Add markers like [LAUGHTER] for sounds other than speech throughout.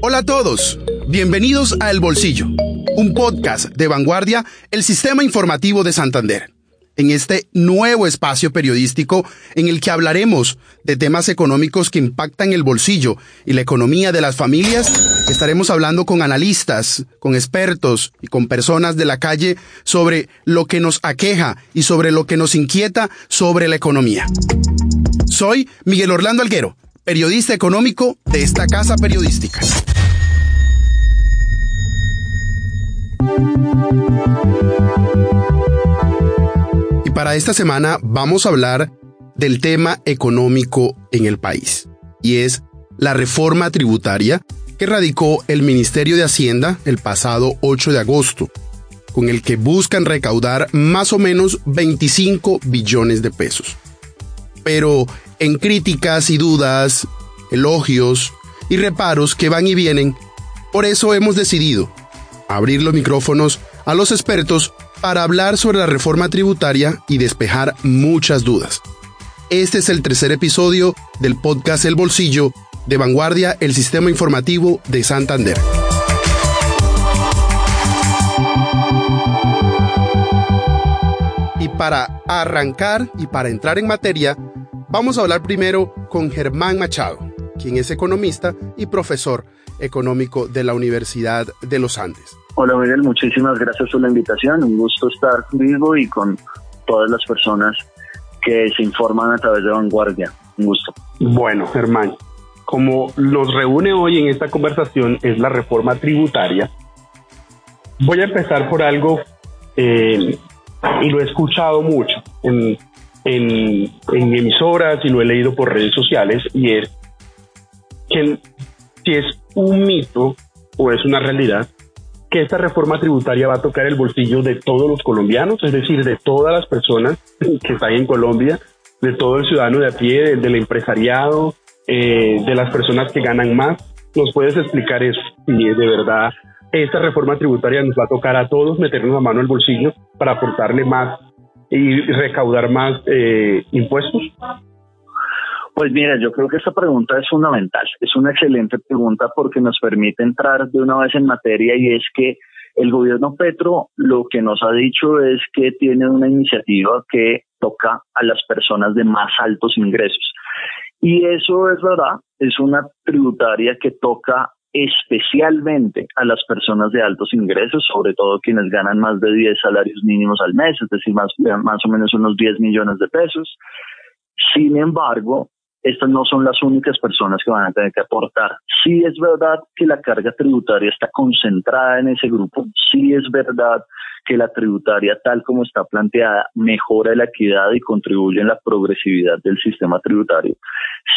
Hola a todos, bienvenidos a El Bolsillo, un podcast de vanguardia, el sistema informativo de Santander. En este nuevo espacio periodístico en el que hablaremos de temas económicos que impactan el bolsillo y la economía de las familias, estaremos hablando con analistas, con expertos y con personas de la calle sobre lo que nos aqueja y sobre lo que nos inquieta sobre la economía. Soy Miguel Orlando Alguero, periodista económico de esta casa periodística. Y para esta semana vamos a hablar del tema económico en el país, y es la reforma tributaria que radicó el Ministerio de Hacienda el pasado 8 de agosto, con el que buscan recaudar más o menos 25 billones de pesos. Pero en críticas y dudas, elogios y reparos que van y vienen, por eso hemos decidido abrir los micrófonos a los expertos para hablar sobre la reforma tributaria y despejar muchas dudas. Este es el tercer episodio del podcast El Bolsillo de Vanguardia, el sistema informativo de Santander. Y para arrancar y para entrar en materia, vamos a hablar primero con Germán Machado, quien es economista y profesor económico de la Universidad de los Andes. Hola Miguel, muchísimas gracias por la invitación. Un gusto estar conmigo y con todas las personas que se informan a través de Vanguardia. Un gusto. Bueno, Germán, como nos reúne hoy en esta conversación es la reforma tributaria, voy a empezar por algo, eh, y lo he escuchado mucho en, en, en emisoras y lo he leído por redes sociales, y es que si es un mito o es una realidad que esta reforma tributaria va a tocar el bolsillo de todos los colombianos, es decir, de todas las personas [LAUGHS] que están en Colombia, de todo el ciudadano de a pie, del empresariado, eh, de las personas que ganan más. ¿Nos puedes explicar eso? Si de verdad esta reforma tributaria nos va a tocar a todos meternos la mano al bolsillo para aportarle más y recaudar más eh, impuestos. Pues mira, yo creo que esta pregunta es fundamental. Es una excelente pregunta porque nos permite entrar de una vez en materia y es que el gobierno Petro lo que nos ha dicho es que tiene una iniciativa que toca a las personas de más altos ingresos. Y eso es verdad, es una tributaria que toca especialmente a las personas de altos ingresos, sobre todo quienes ganan más de 10 salarios mínimos al mes, es decir, más, más o menos unos 10 millones de pesos. Sin embargo, estas no son las únicas personas que van a tener que aportar. Sí es verdad que la carga tributaria está concentrada en ese grupo, sí es verdad que la tributaria tal como está planteada mejora la equidad y contribuye en la progresividad del sistema tributario.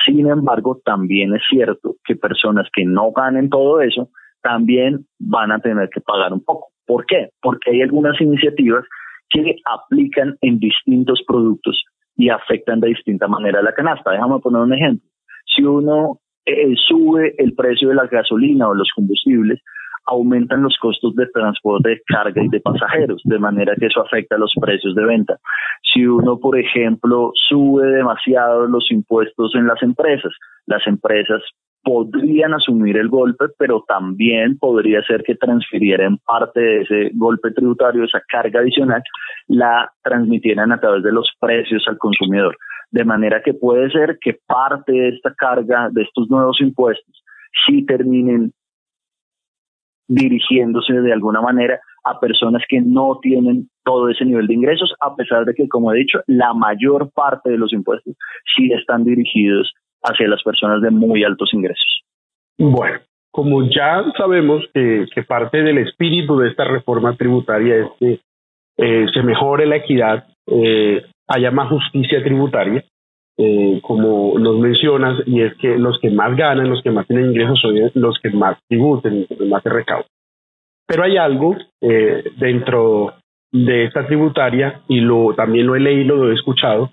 Sin embargo, también es cierto que personas que no ganen todo eso también van a tener que pagar un poco. ¿Por qué? Porque hay algunas iniciativas que aplican en distintos productos y afectan de distinta manera la canasta. Déjame poner un ejemplo. Si uno eh, sube el precio de la gasolina o los combustibles, aumentan los costos de transporte de carga y de pasajeros, de manera que eso afecta los precios de venta. Si uno, por ejemplo, sube demasiado los impuestos en las empresas, las empresas podrían asumir el golpe, pero también podría ser que transfirieran parte de ese golpe tributario, esa carga adicional, la transmitieran a través de los precios al consumidor. De manera que puede ser que parte de esta carga, de estos nuevos impuestos, sí terminen dirigiéndose de alguna manera a personas que no tienen todo ese nivel de ingresos, a pesar de que, como he dicho, la mayor parte de los impuestos sí están dirigidos hacia las personas de muy altos ingresos. Bueno, como ya sabemos que, parte del espíritu de esta reforma tributaria es que eh, se mejore la equidad, eh, haya más justicia tributaria, eh, como nos mencionas, y es que los que más ganan, los que más tienen ingresos son los que más tributen, los que más se recaudan. Pero hay algo dentro de esta tributaria, y lo también lo he leído, lo he escuchado,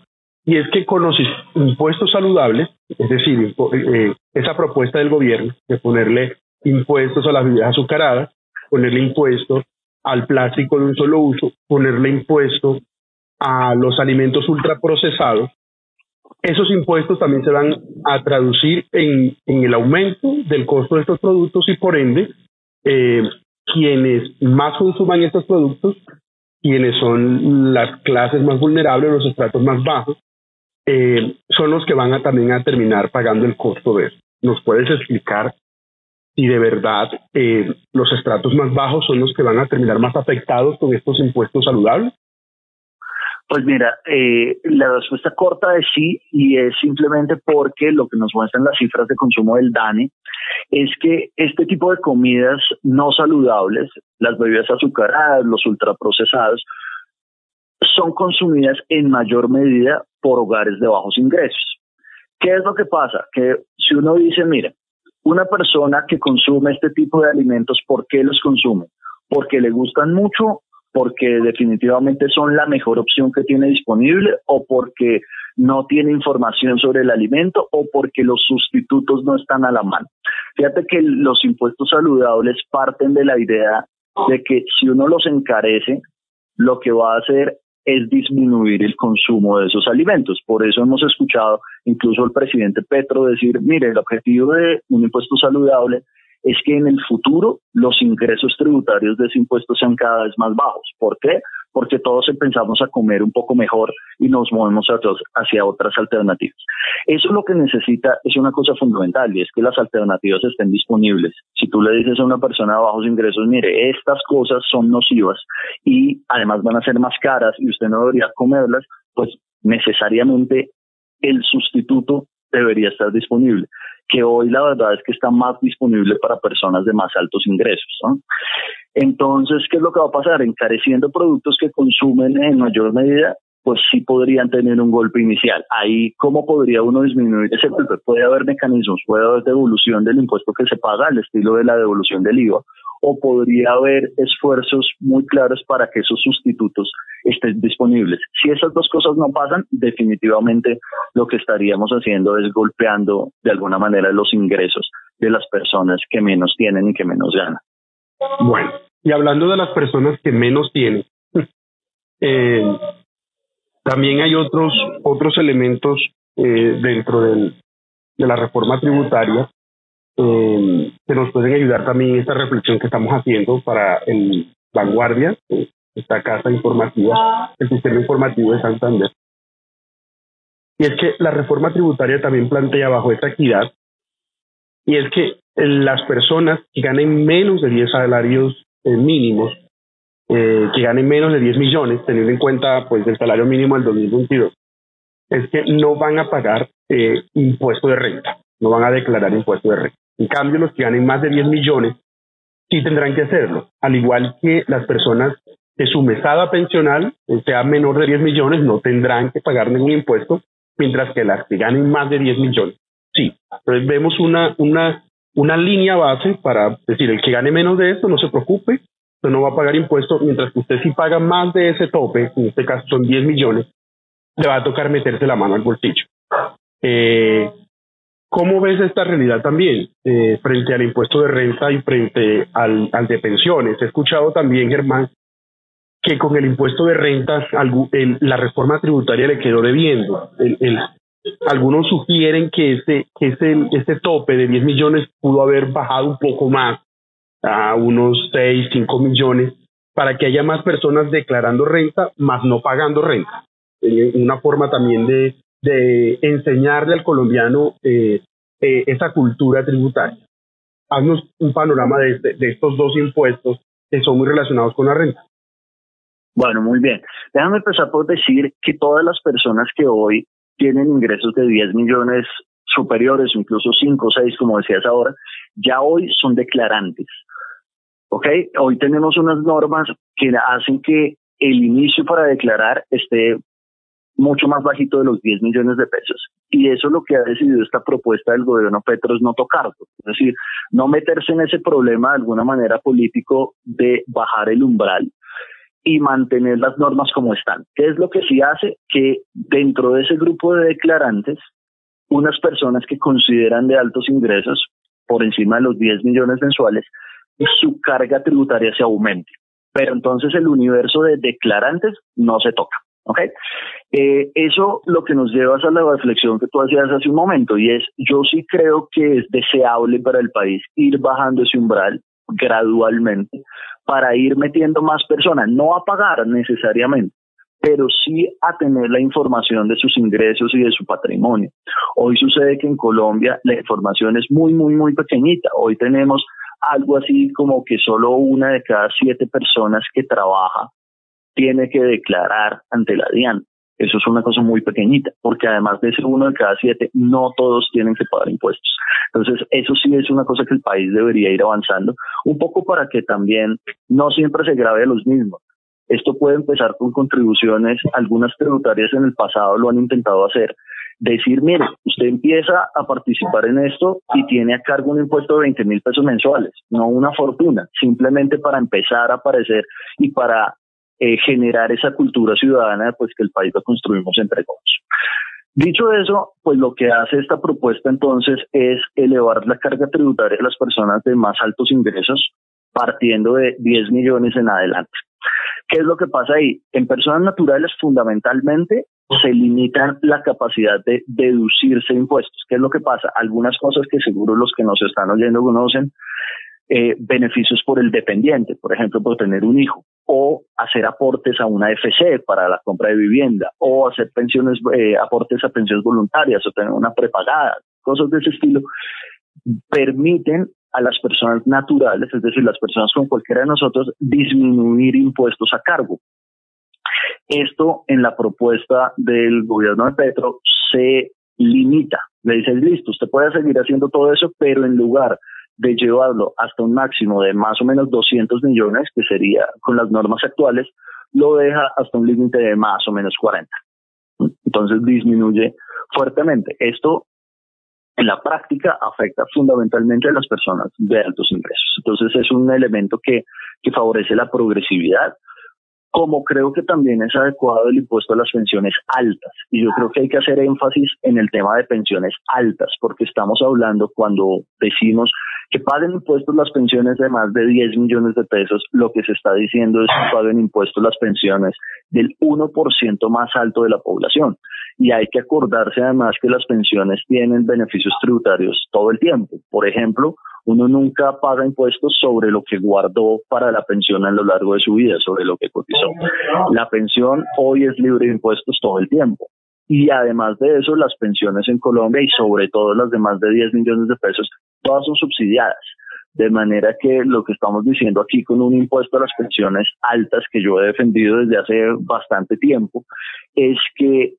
y es que con los impuestos saludables, es decir, eh, esa propuesta del gobierno de ponerle impuestos a las bebidas azucaradas, ponerle impuestos al plástico de un solo uso, ponerle impuestos a los alimentos ultraprocesados, esos impuestos también se van a traducir en, el aumento del costo de estos productos y por ende eh, quienes más consuman estos productos, quienes son las clases más vulnerables, los estratos más bajos, eh, son los que van a también a terminar pagando el costo de eso. ¿Nos puedes explicar si de verdad eh, los estratos más bajos son los que van a terminar más afectados con estos impuestos saludables? Pues mira, eh, la respuesta corta es sí y es simplemente porque lo que nos muestran las cifras de consumo del DANE es que este tipo de comidas no saludables, las bebidas azucaradas, los ultraprocesados, son consumidas en mayor medida por hogares de bajos ingresos. ¿Qué es lo que pasa? Que si uno dice, mira, una persona que consume este tipo de alimentos, ¿por qué los consume? Porque le gustan mucho porque definitivamente son la mejor opción que tiene disponible o porque no tiene información sobre el alimento o porque los sustitutos no están a la mano. Fíjate que los impuestos saludables parten de la idea de que si uno los encarece, lo que va a hacer es disminuir el consumo de esos alimentos. Por eso hemos escuchado incluso al presidente Petro decir, mire, el objetivo de un impuesto saludable es que en el futuro los ingresos tributarios de ese impuesto sean cada vez más bajos. ¿Por qué? Porque todos empezamos a comer un poco mejor y nos movemos hacia otras alternativas. Eso lo que necesita es una cosa fundamental y es que las alternativas estén disponibles. Si tú le dices a una persona de bajos ingresos, mire, estas cosas son nocivas y además van a ser más caras y usted no debería comerlas, pues necesariamente el sustituto debería estar disponible que hoy la verdad es que está más disponible para personas de más altos ingresos. Entonces, ¿qué es lo que va a pasar? Encareciendo productos que consumen en mayor medida, pues sí podrían tener un golpe inicial. Ahí, ¿cómo podría uno disminuir ese golpe? Puede haber mecanismos, puede haber devolución del impuesto que se paga, al estilo de la devolución del IVA, o podría haber esfuerzos muy claros para que esos sustitutos estén disponibles. Si esas dos cosas no pasan, definitivamente lo que estaríamos haciendo es golpeando de alguna manera los ingresos de las personas que menos tienen y que menos ganan. Bueno, y hablando de las personas que menos tienen, [LAUGHS] eh, también hay otros, otros elementos eh, dentro de la reforma tributaria eh, que nos pueden ayudar también esta reflexión que estamos haciendo para el Vanguardia, esta casa informativa, el sistema informativo de Santander. Y es que la reforma tributaria también plantea bajo esta equidad, y es que las personas que ganen menos de 10 salarios eh, mínimos, eh, que ganen menos de 10 millones, teniendo en cuenta pues el salario mínimo del 2022, es que no van a pagar eh, impuesto de renta, no van a declarar impuesto de renta. En cambio, los que ganen más de 10 millones sí tendrán que hacerlo, al igual que las personas que su mesada pensional sea menor de 10 millones no tendrán que pagar ningún impuesto, mientras que las que ganen más de 10 millones sí. Entonces vemos una, una, una línea base para decir, el que gane menos de esto no se preocupe, usted no va a pagar impuestos, mientras que usted sí paga más de ese tope, en este caso son 10 millones, le va a tocar meterse la mano al bolsillo. Eh, ¿Cómo ves esta realidad también eh, frente al impuesto de renta y frente al, al, de pensiones? He escuchado también, Germán, que con el impuesto de renta la reforma tributaria le quedó debiendo. Algunos sugieren que ese, que ese, ese tope de 10 millones pudo haber bajado un poco más a unos 6, 5 millones para que haya más personas declarando renta, más no pagando renta. Eh, una forma también de, de enseñarle al colombiano eh, eh, esa cultura tributaria. Haznos un panorama de, de estos dos impuestos que son muy relacionados con la renta. Bueno, muy bien. Déjame empezar por decir que todas las personas que hoy tienen ingresos de 10 millones superiores, incluso 5 o 6, como decías ahora, ya hoy son declarantes. ¿Ok? Hoy tenemos unas normas que hacen que el inicio para declarar esté mucho más bajito de los 10 millones de pesos. Y eso es lo que ha decidido esta propuesta del gobierno Petro es no tocarlo. Es decir, no meterse en ese problema de alguna manera político de bajar el umbral y mantener las normas como están. ¿Qué es lo que sí hace? Que dentro de ese grupo de declarantes, unas personas que consideran de altos ingresos, por encima de los 10 millones mensuales, su carga tributaria se aumente. Pero entonces el universo de declarantes no se toca. ¿Ok? Eh, eso lo que nos lleva a la reflexión que tú hacías hace un momento y es, yo sí creo que es deseable para el país ir bajando ese umbral gradualmente para ir metiendo más personas, no a pagar necesariamente, pero sí a tener la información de sus ingresos y de su patrimonio. Hoy sucede que en Colombia la información es muy, muy, muy pequeñita. Hoy tenemos algo así como que solo una de cada siete personas que trabaja tiene que declarar ante la DIAN. Eso es una cosa muy pequeñita, porque además de ser uno de cada siete, no todos tienen que pagar impuestos. Entonces, eso sí es una cosa que el país debería ir avanzando, un poco para que también no siempre se grave a los mismos. Esto puede empezar con contribuciones, algunas tributarias en el pasado lo han intentado hacer, decir, mire, usted empieza a participar en esto y tiene a cargo un impuesto de 20 mil pesos mensuales, no una fortuna, simplemente para empezar a aparecer y para eh, generar esa cultura ciudadana pues que el país lo construimos entre todos. Dicho eso, pues lo que hace esta propuesta entonces es elevar la carga tributaria de las personas de más altos ingresos partiendo de 10 millones en adelante. ¿Qué es lo que pasa ahí? En personas naturales fundamentalmente se limitan la capacidad de deducirse impuestos. ¿Qué es lo que pasa? Algunas cosas que seguro los que nos están oyendo conocen, eh, beneficios por el dependiente, por ejemplo, por tener un hijo, o hacer aportes a una FC para la compra de vivienda, o hacer pensiones, eh, aportes a pensiones voluntarias, o tener una prepagada, cosas de ese estilo, permiten a las personas naturales, es decir, las personas con cualquiera de nosotros, disminuir impuestos a cargo. Esto en la propuesta del gobierno de Petro se limita. Le dice, listo, usted puede seguir haciendo todo eso, pero en lugar de llevarlo hasta un máximo de más o menos 200 millones, que sería con las normas actuales, lo deja hasta un límite de más o menos 40. Entonces disminuye fuertemente. Esto en la práctica afecta fundamentalmente a las personas de altos ingresos. Entonces es un elemento que, que favorece la progresividad, como creo que también es adecuado el impuesto a las pensiones altas. Y yo creo que hay que hacer énfasis en el tema de pensiones altas, porque estamos hablando cuando decimos que paguen impuestos las pensiones de más de 10 millones de pesos, lo que se está diciendo es que paguen impuestos las pensiones del 1% más alto de la población. Y hay que acordarse además que las pensiones tienen beneficios tributarios todo el tiempo. Por ejemplo, uno nunca paga impuestos sobre lo que guardó para la pensión a lo largo de su vida, sobre lo que cotizó. La pensión hoy es libre de impuestos todo el tiempo. Y además de eso, las pensiones en Colombia y sobre todo las de más de 10 millones de pesos, todas son subsidiadas. De manera que lo que estamos diciendo aquí con un impuesto a las pensiones altas que yo he defendido desde hace bastante tiempo, es que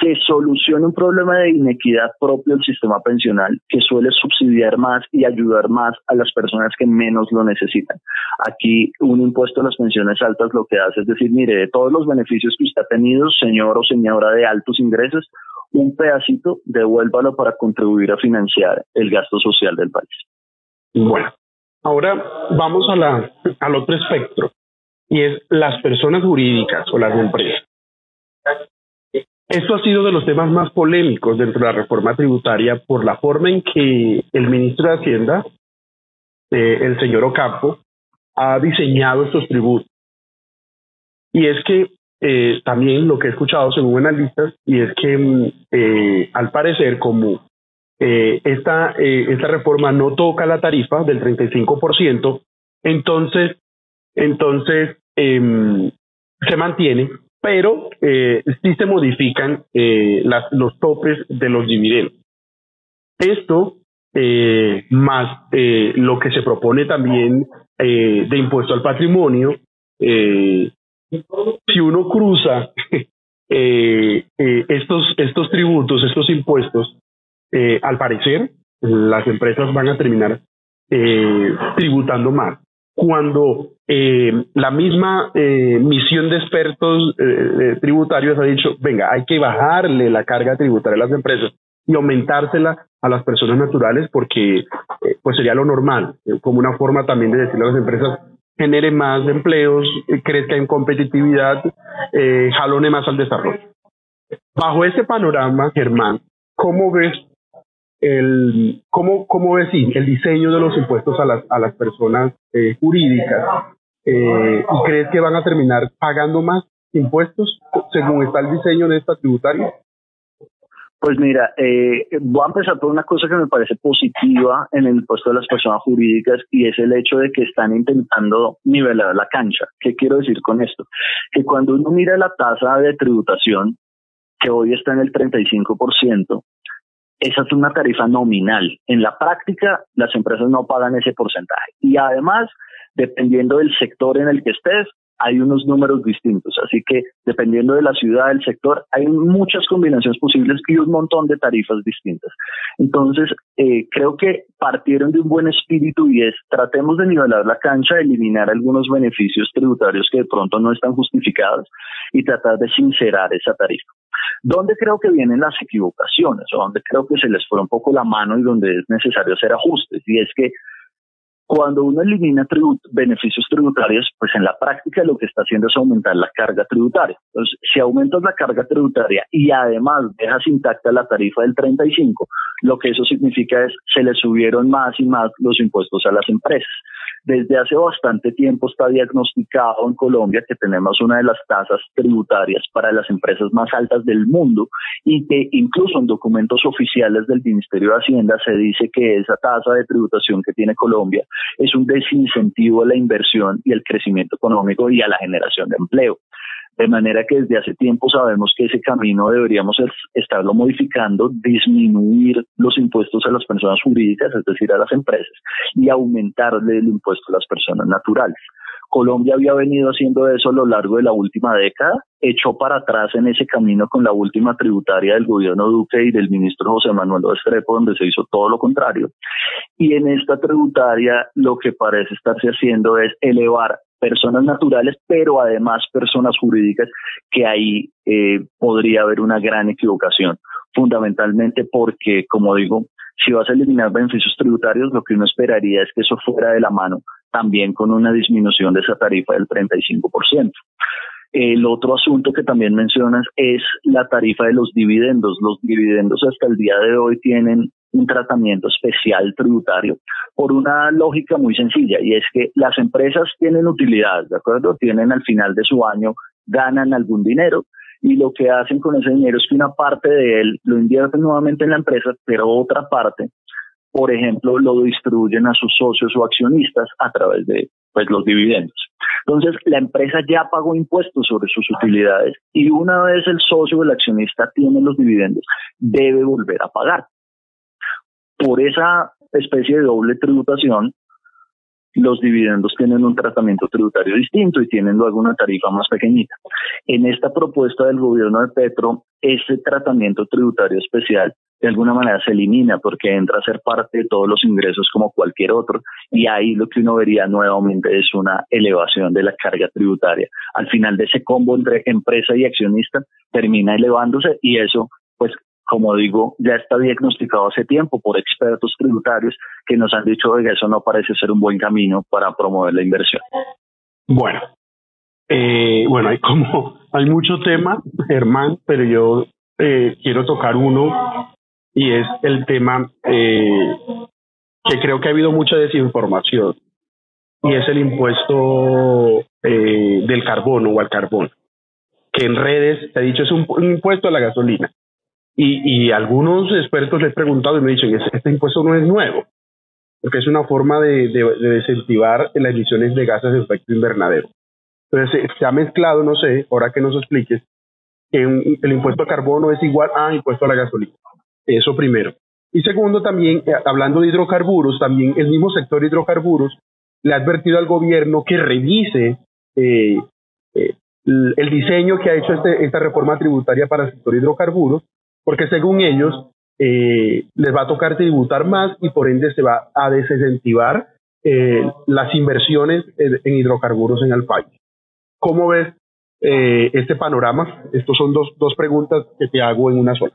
se solucione un problema de inequidad propio del sistema pensional que suele subsidiar más y ayudar más a las personas que menos lo necesitan. Aquí un impuesto a las pensiones altas lo que hace es decir, mire, de todos los beneficios que usted ha tenido, señor o señora de altos ingresos, un pedacito devuélvalo para contribuir a financiar el gasto social del país. Bueno, ahora vamos a la, al otro espectro y es las personas jurídicas o las empresas. Esto ha sido de los temas más polémicos dentro de la reforma tributaria por la forma en que el ministro de Hacienda, eh, el señor Ocampo, ha diseñado estos tributos. Y es que eh, también lo que he escuchado según analistas, y es que mm, eh, al parecer como esta, esta reforma no toca la tarifa del 35%, entonces, entonces em, se mantiene pero eh, sí se modifican eh, las, los topes de los dividendos. Esto, eh, más eh, lo que se propone también eh, de impuesto al patrimonio, eh, si uno cruza [LAUGHS] estos, estos tributos, estos impuestos, al parecer las empresas van a terminar tributando más cuando eh, la misma eh, misión de expertos eh, tributarios ha dicho, venga, hay que bajarle la carga tributaria a las empresas y aumentársela a las personas naturales porque pues sería lo normal, como una forma también de decirle a las empresas, genere más empleos, crezca en competitividad, jalone más al desarrollo. Bajo ese panorama, Germán, ¿cómo ves el, ¿cómo, cómo decir, el diseño de los impuestos a las, a las personas eh, jurídicas? Eh, ¿Y crees que van a terminar pagando más impuestos según está el diseño de esta tributaria? Pues mira, eh, voy a empezar por una cosa que me parece positiva en el impuesto de las personas jurídicas y es el hecho de que están intentando nivelar la cancha. ¿Qué quiero decir con esto? Que cuando uno mira la tasa de tributación, que hoy está en el 35%, esa es una tarifa nominal. En la práctica, las empresas no pagan ese porcentaje. Y además, dependiendo del sector en el que estés, hay unos números distintos. Así que dependiendo de la ciudad, del sector, hay muchas combinaciones posibles y un montón de tarifas distintas. Entonces, eh, creo que partieron de un buen espíritu y es tratemos de nivelar la cancha, eliminar algunos beneficios tributarios que de pronto no están justificados y tratar de sincerar esa tarifa. ¿Dónde creo que vienen las equivocaciones o dónde creo que se les fue un poco la mano y donde es necesario hacer ajustes? Y es que cuando uno elimina beneficios tributarios, pues en la práctica lo que está haciendo es aumentar la carga tributaria. Entonces, si aumentas la carga tributaria y además dejas intacta la tarifa del 35, lo que eso significa es se le subieron más y más los impuestos a las empresas. Desde hace bastante tiempo está diagnosticado en Colombia que tenemos una de las tasas tributarias para las empresas más altas del mundo y que incluso en documentos oficiales del Ministerio de Hacienda se dice que esa tasa de tributación que tiene Colombia es un desincentivo a la inversión y el crecimiento económico y a la generación de empleo. De manera que desde hace tiempo sabemos que ese camino deberíamos estarlo modificando, disminuir los impuestos a las personas jurídicas, es decir, a las empresas, y aumentarle el impuesto a las personas naturales. Colombia había venido haciendo eso a lo largo de la última década, echó para atrás en ese camino con la última tributaria del gobierno Duque y del ministro José Manuel Estrepo, donde se hizo todo lo contrario. Y en esta tributaria lo que parece estarse haciendo es elevar personas naturales, pero además personas jurídicas, que ahí eh, podría haber una gran equivocación, fundamentalmente porque, como digo, si vas a eliminar beneficios tributarios, lo que uno esperaría es que eso fuera de la mano también con una disminución de esa tarifa del 35%. El otro asunto que también mencionas es la tarifa de los dividendos. Los dividendos hasta el día de hoy tienen un tratamiento especial tributario por una lógica muy sencilla y es que las empresas tienen utilidad, ¿de acuerdo? Tienen al final de su año, ganan algún dinero y lo que hacen con ese dinero es que una parte de él lo invierten nuevamente en la empresa, pero otra parte, por ejemplo, lo distribuyen a sus socios o accionistas a través de pues los dividendos. Entonces, la empresa ya pagó impuestos sobre sus utilidades y una vez el socio o el accionista tiene los dividendos, debe volver a pagar por esa especie de doble tributación, los dividendos tienen un tratamiento tributario distinto y tienen luego una tarifa más pequeñita. En esta propuesta del gobierno de Petro, ese tratamiento tributario especial de alguna manera se elimina porque entra a ser parte de todos los ingresos como cualquier otro y ahí lo que uno vería nuevamente es una elevación de la carga tributaria. Al final de ese combo entre empresa y accionista termina elevándose y eso pues como digo, ya está diagnosticado hace tiempo por expertos tributarios que nos han dicho que eso no parece ser un buen camino para promover la inversión. Bueno, eh, bueno, hay como [LAUGHS] hay mucho tema, Germán, pero yo eh, quiero tocar uno y es el tema eh, que creo que ha habido mucha desinformación y es el impuesto del carbono o al carbón, que en redes se ha dicho es un impuesto a la gasolina y, y algunos expertos les he preguntado y me dicen, este impuesto no es nuevo, porque es una forma de, de, de las emisiones de gases de efecto invernadero. Entonces se, ha mezclado, no sé, ahora que nos expliques, que el impuesto a carbono es igual a impuesto a la gasolina. Eso primero. Y segundo, también, eh, hablando de hidrocarburos, también el mismo sector hidrocarburos le ha advertido al gobierno que revise eh, eh, el diseño que ha hecho este, esta reforma tributaria para el sector hidrocarburos porque según ellos eh, les va a tocar tributar más y por ende se va a desincentivar eh, las inversiones en, hidrocarburos en el país. ¿Cómo ves eh, este panorama? Estos son dos, dos preguntas que te hago en una sola.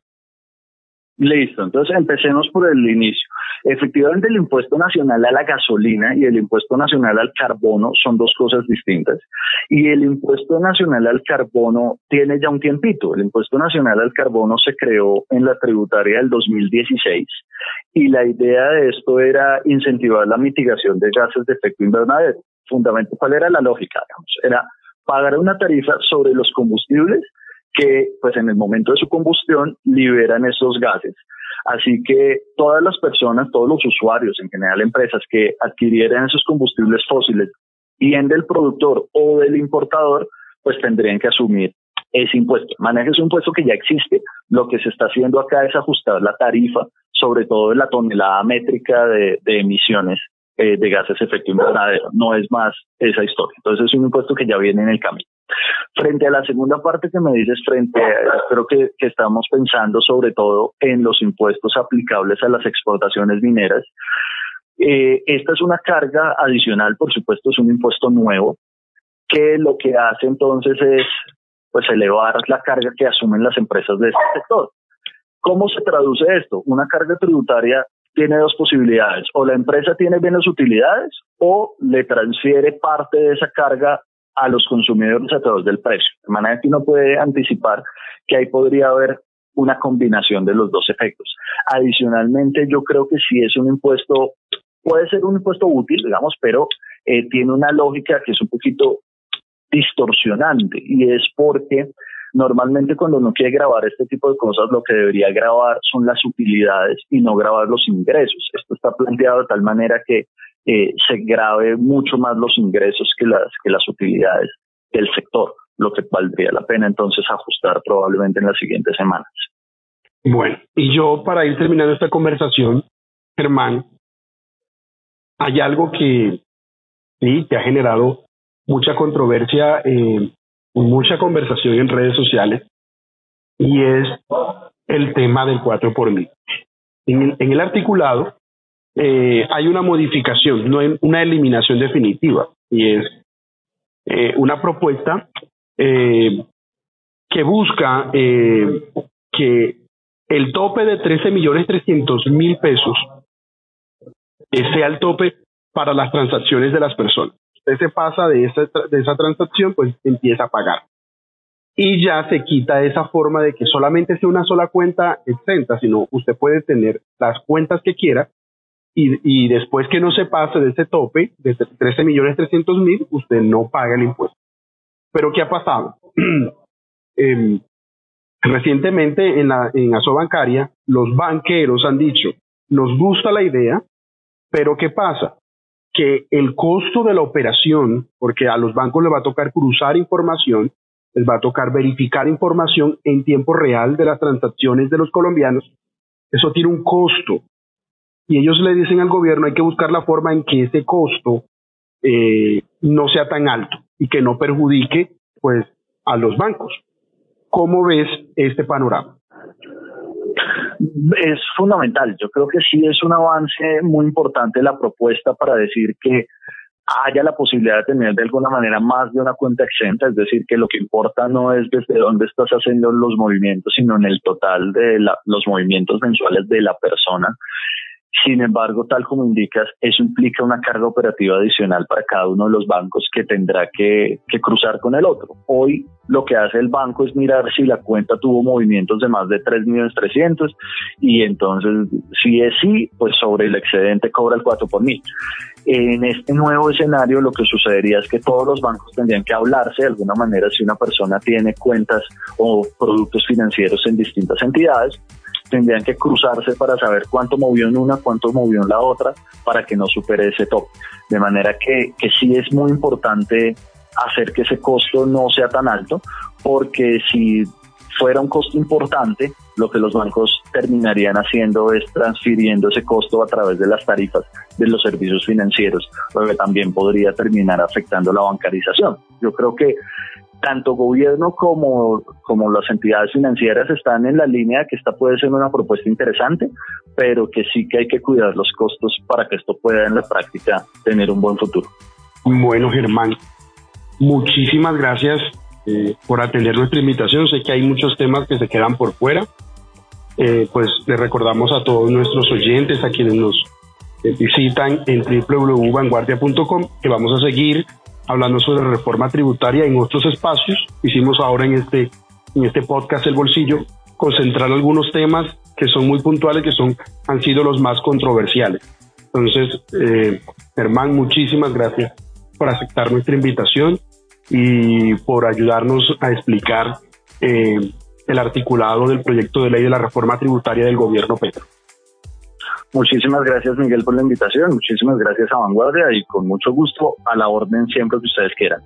Listo, entonces empecemos por el inicio. Efectivamente, el impuesto nacional a la gasolina y el impuesto nacional al carbono son dos cosas distintas. Y el impuesto nacional al carbono tiene ya un tiempito. El impuesto nacional al carbono se creó en la tributaria del 2016 y la idea de esto era incentivar la mitigación de gases de efecto invernadero. Fundamentalmente, ¿cuál era la lógica? Era pagar una tarifa sobre los combustibles que pues en el momento de su combustión liberan esos gases. Así que todas las personas, todos los usuarios, en general empresas que adquirieran esos combustibles fósiles, bien del productor o del importador, pues tendrían que asumir ese impuesto. Maneja ese impuesto que ya existe. Lo que se está haciendo acá es ajustar la tarifa, sobre todo en la tonelada métrica de, emisiones eh, de gases de efecto invernadero. No es más esa historia. Entonces es un impuesto que ya viene en el camino. Frente a la segunda parte que me dices, frente a, creo que, estamos pensando sobre todo en los impuestos aplicables a las exportaciones mineras. Eh, esta es una carga adicional, por supuesto, es un impuesto nuevo, que lo que hace entonces es pues elevar la carga que asumen las empresas de este sector. ¿Cómo se traduce esto? Una carga tributaria tiene dos posibilidades, o la empresa tiene bienes utilidades o le transfiere parte de esa carga a los consumidores a través del precio. Que uno puede anticipar que ahí podría haber una combinación de los dos efectos. Adicionalmente, yo creo que si es un impuesto, puede ser un impuesto útil, digamos, pero eh, tiene una lógica que es un poquito distorsionante y es porque normalmente cuando uno quiere grabar este tipo de cosas lo que debería grabar son las utilidades y no grabar los ingresos. Esto está planteado de tal manera que eh, se grave mucho más los ingresos que las, que las utilidades del sector, lo que valdría la pena entonces ajustar probablemente en las siguientes semanas. Bueno, y yo para ir terminando esta conversación, Germán, hay algo que sí, que ha generado mucha controversia, eh, mucha conversación en redes sociales, y es el tema del 4 por mil. En en el articulado eh, hay una modificación, no hay una eliminación definitiva, y es eh, una propuesta eh, que busca que el tope de 13 millones 300 mil pesos sea el tope para las transacciones de las personas. Usted se pasa de esa, de esa transacción, pues empieza a pagar. Y ya se quita esa forma de que solamente sea una sola cuenta exenta, sino usted puede tener las cuentas que quiera y, después que no se pase de ese tope, de 13 millones 300 mil, usted no paga el impuesto. Pero ¿qué ha pasado? [CLEARS THROAT] Em, recientemente en la en Asobancaria, los banqueros han dicho, nos gusta la idea, pero ¿qué pasa? Que el costo de la operación, porque a los bancos les va a tocar cruzar información, les va a tocar verificar información en tiempo real de las transacciones de los colombianos, eso tiene un costo y ellos le dicen al gobierno hay que buscar la forma en que ese costo eh, no sea tan alto y que no perjudique pues a los bancos. ¿Cómo ves este panorama? Es fundamental. Yo creo que sí es un avance muy importante la propuesta para decir que haya la posibilidad de tener de alguna manera más de una cuenta exenta, es decir, que lo que importa no es desde dónde estás haciendo los movimientos, sino en el total de los movimientos mensuales de la persona. Sin embargo, tal como indicas, eso implica una carga operativa adicional para cada uno de los bancos que tendrá que, cruzar con el otro. Hoy lo que hace el banco es mirar si la cuenta tuvo movimientos de más de 3.300.000 y entonces si es sí, pues sobre el excedente cobra el 4 por mil. En este nuevo escenario lo que sucedería es que todos los bancos tendrían que hablarse de alguna manera si una persona tiene cuentas o productos financieros en distintas entidades tendrían que cruzarse para saber cuánto movió en una, cuánto movió en la otra, para que no supere ese top. De manera que, que sí es muy importante hacer que ese costo no sea tan alto, porque si fuera un costo importante, lo que los bancos terminarían haciendo es transfiriendo ese costo a través de las tarifas de los servicios financieros, lo que también podría terminar afectando la bancarización. Yo creo que tanto gobierno como, como las entidades financieras están en la línea que esta puede ser una propuesta interesante, pero que sí que hay que cuidar los costos para que esto pueda en la práctica tener un buen futuro. Bueno, Germán, muchísimas gracias eh, por atender nuestra invitación. Sé que hay muchos temas que se quedan por fuera. Eh, pues le recordamos a todos nuestros oyentes, a quienes nos eh, visitan en www.vanguardia.com, que vamos a seguir hablando sobre reforma tributaria en otros espacios. Hicimos ahora en este, en este podcast El Bolsillo concentrar algunos temas que son muy puntuales, que son, han sido los más controversiales. Entonces, eh, Germán, muchísimas gracias por aceptar nuestra invitación y por ayudarnos a explicar eh, el articulado del proyecto de ley de la reforma tributaria del gobierno Petro. Muchísimas gracias Miguel por la invitación, muchísimas gracias a Vanguardia y con mucho gusto a la orden siempre que ustedes quieran.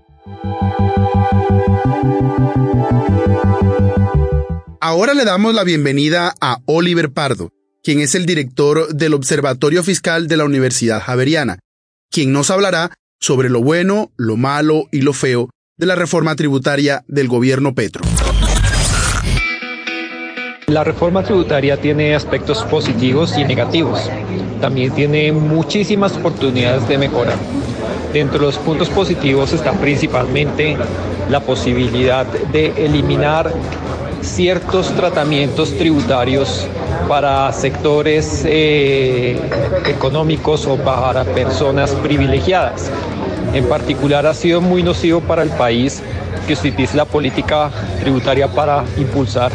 Ahora le damos la bienvenida a Oliver Pardo, quien es el director del Observatorio Fiscal de la Universidad Javeriana, quien nos hablará sobre lo bueno, lo malo y lo feo de la reforma tributaria del gobierno Petro. La reforma tributaria tiene aspectos positivos y negativos. También tiene muchísimas oportunidades de mejora. Dentro de los puntos positivos está principalmente la posibilidad de eliminar ciertos tratamientos tributarios para sectores eh, económicos o para personas privilegiadas. En particular ha sido muy nocivo para el país que utilice la política tributaria para impulsar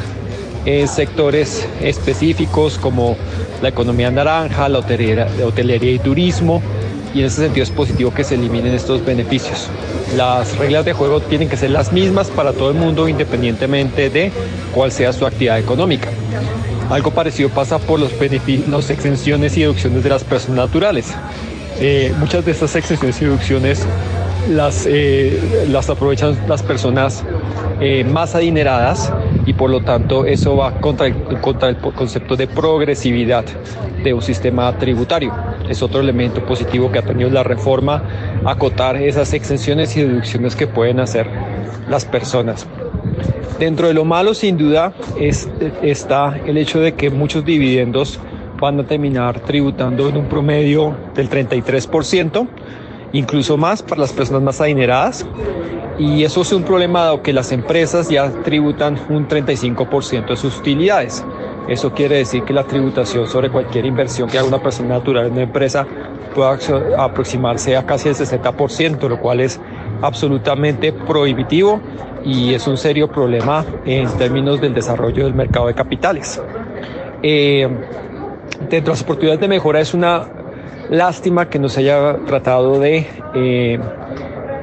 en sectores específicos como la economía naranja, la hotelería, y turismo, y en ese sentido es positivo que se eliminen estos beneficios. Las reglas de juego tienen que ser las mismas para todo el mundo independientemente de cuál sea su actividad económica. Algo parecido pasa por los beneficios, exenciones y deducciones de las personas naturales. Eh, muchas de estas exenciones y deducciones las, eh, las aprovechan las personas eh, más adineradas y por lo tanto eso va contra el, contra el concepto de progresividad de un sistema tributario. Es otro elemento positivo que ha tenido la reforma, acotar esas exenciones y deducciones que pueden hacer las personas. Dentro de lo malo, sin duda, es, está el hecho de que muchos dividendos van a terminar tributando en un promedio del 33%, incluso más para las personas más adineradas. Y eso es un problema dado que las empresas ya tributan un 35% de sus utilidades. Eso quiere decir que la tributación sobre cualquier inversión que haga una persona natural en una empresa puede aproximarse a casi el 60%, lo cual es absolutamente prohibitivo y es un serio problema en términos del desarrollo del mercado de capitales. Eh, dentro de las oportunidades de mejora es una lástima que no se haya tratado de eh,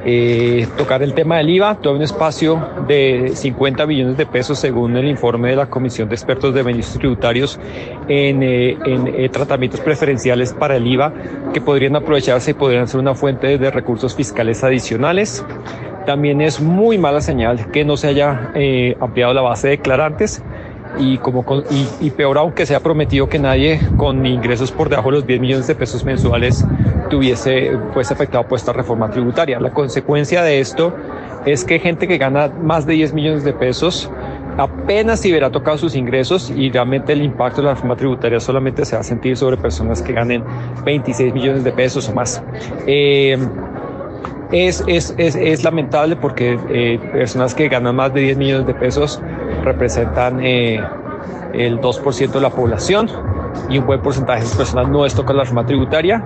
eh, tocar el tema del IVA, todo un espacio de 50 billones de pesos según el informe de la Comisión de Expertos de Beneficios Tributarios en, eh, en eh, tratamientos preferenciales para el IVA que podrían aprovecharse y podrían ser una fuente de recursos fiscales adicionales. También es muy mala señal que no se haya eh, ampliado la base de declarantes y, como y, peor aún que se ha prometido que nadie con ingresos por debajo de los 10 millones de pesos mensuales tuviese pues afectado por esta reforma tributaria. La consecuencia de esto es que gente que gana más de 10 millones de pesos apenas si verá tocado sus ingresos y realmente el impacto de la reforma tributaria solamente se va a sentir sobre personas que ganen 26 millones de pesos o más. Eh, es, es, es, es, lamentable porque eh, personas que ganan más de 10 millones de pesos representan eh, el 2% de la población y un buen porcentaje de personas no es tocar la reforma tributaria.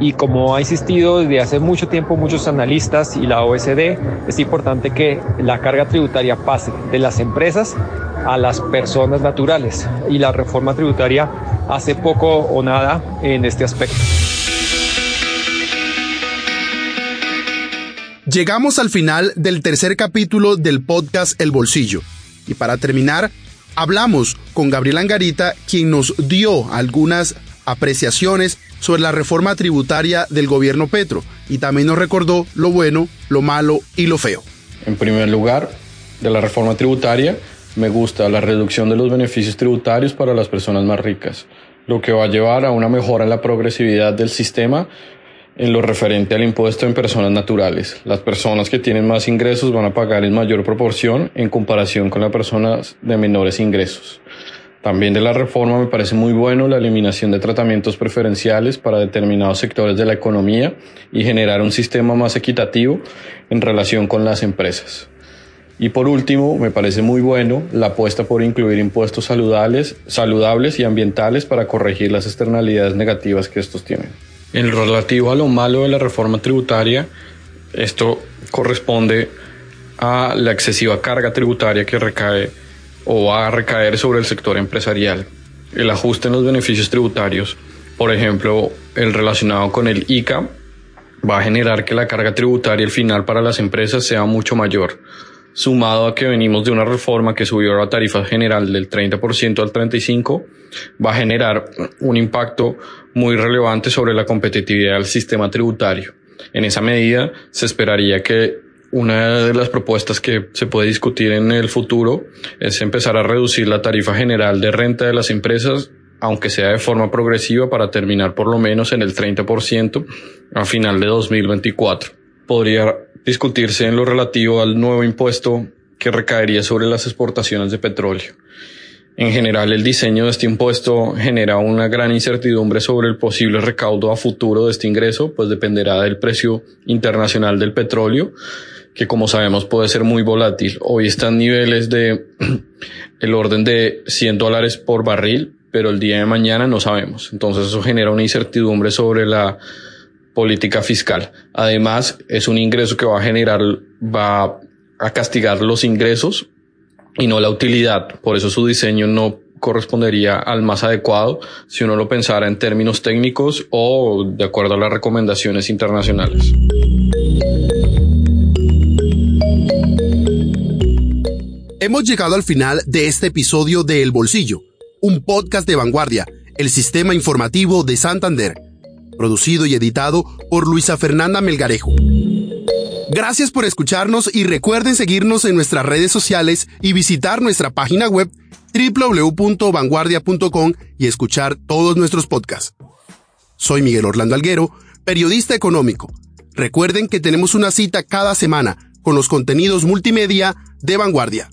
Y como ha insistido desde hace mucho tiempo muchos analistas y la OSD, es importante que la carga tributaria pase de las empresas a las personas naturales. Y la reforma tributaria hace poco o nada en este aspecto. Llegamos al final del tercer capítulo del podcast El Bolsillo. Y para terminar, hablamos con Gabriel Angarita, quien nos dio algunas apreciaciones sobre la reforma tributaria del gobierno Petro y también nos recordó lo bueno, lo malo y lo feo. En primer lugar, de la reforma tributaria, me gusta la reducción de los beneficios tributarios para las personas más ricas, lo que va a llevar a una mejora en la progresividad del sistema en lo referente al impuesto en personas naturales. Las personas que tienen más ingresos van a pagar en mayor proporción en comparación con las personas de menores ingresos. También de la reforma me parece muy bueno la eliminación de tratamientos preferenciales para determinados sectores de la economía y generar un sistema más equitativo en relación con las empresas. Y por último, me parece muy bueno la apuesta por incluir impuestos saludables, saludables y ambientales para corregir las externalidades negativas que estos tienen. En lo relativo a lo malo de la reforma tributaria, esto corresponde a la excesiva carga tributaria que recae o va a recaer sobre el sector empresarial. El ajuste en los beneficios tributarios, por ejemplo, el relacionado con el ICA, va a generar que la carga tributaria al final para las empresas sea mucho mayor sumado a que venimos de una reforma que subió la tarifa general del 30% al 35%, va a generar un impacto muy relevante sobre la competitividad del sistema tributario. En esa medida, se esperaría que una de las propuestas que se puede discutir en el futuro es empezar a reducir la tarifa general de renta de las empresas, aunque sea de forma progresiva, para terminar por lo menos en el 30% a final de 2024. Podría discutirse en lo relativo al nuevo impuesto que recaería sobre las exportaciones de petróleo. En general, el diseño de este impuesto genera una gran incertidumbre sobre el posible recaudo a futuro de este ingreso, pues dependerá del precio internacional del petróleo, que como sabemos puede ser muy volátil. Hoy están niveles de [CLEARS THROAT] el orden de 100 dólares por barril, pero el día de mañana no sabemos. Entonces eso genera una incertidumbre sobre la política fiscal. Además, es un ingreso que va a generar, va a castigar los ingresos y no la utilidad. Por eso su diseño no correspondería al más adecuado si uno lo pensara en términos técnicos o de acuerdo a las recomendaciones internacionales. Hemos llegado al final de este episodio de El Bolsillo, un podcast de vanguardia, el sistema informativo de Santander producido y editado por Luisa Fernanda Melgarejo. Gracias por escucharnos y recuerden seguirnos en nuestras redes sociales y visitar nuestra página web www.vanguardia.com y escuchar todos nuestros podcasts. Soy Miguel Orlando Alguero, periodista económico. Recuerden que tenemos una cita cada semana con los contenidos multimedia de Vanguardia.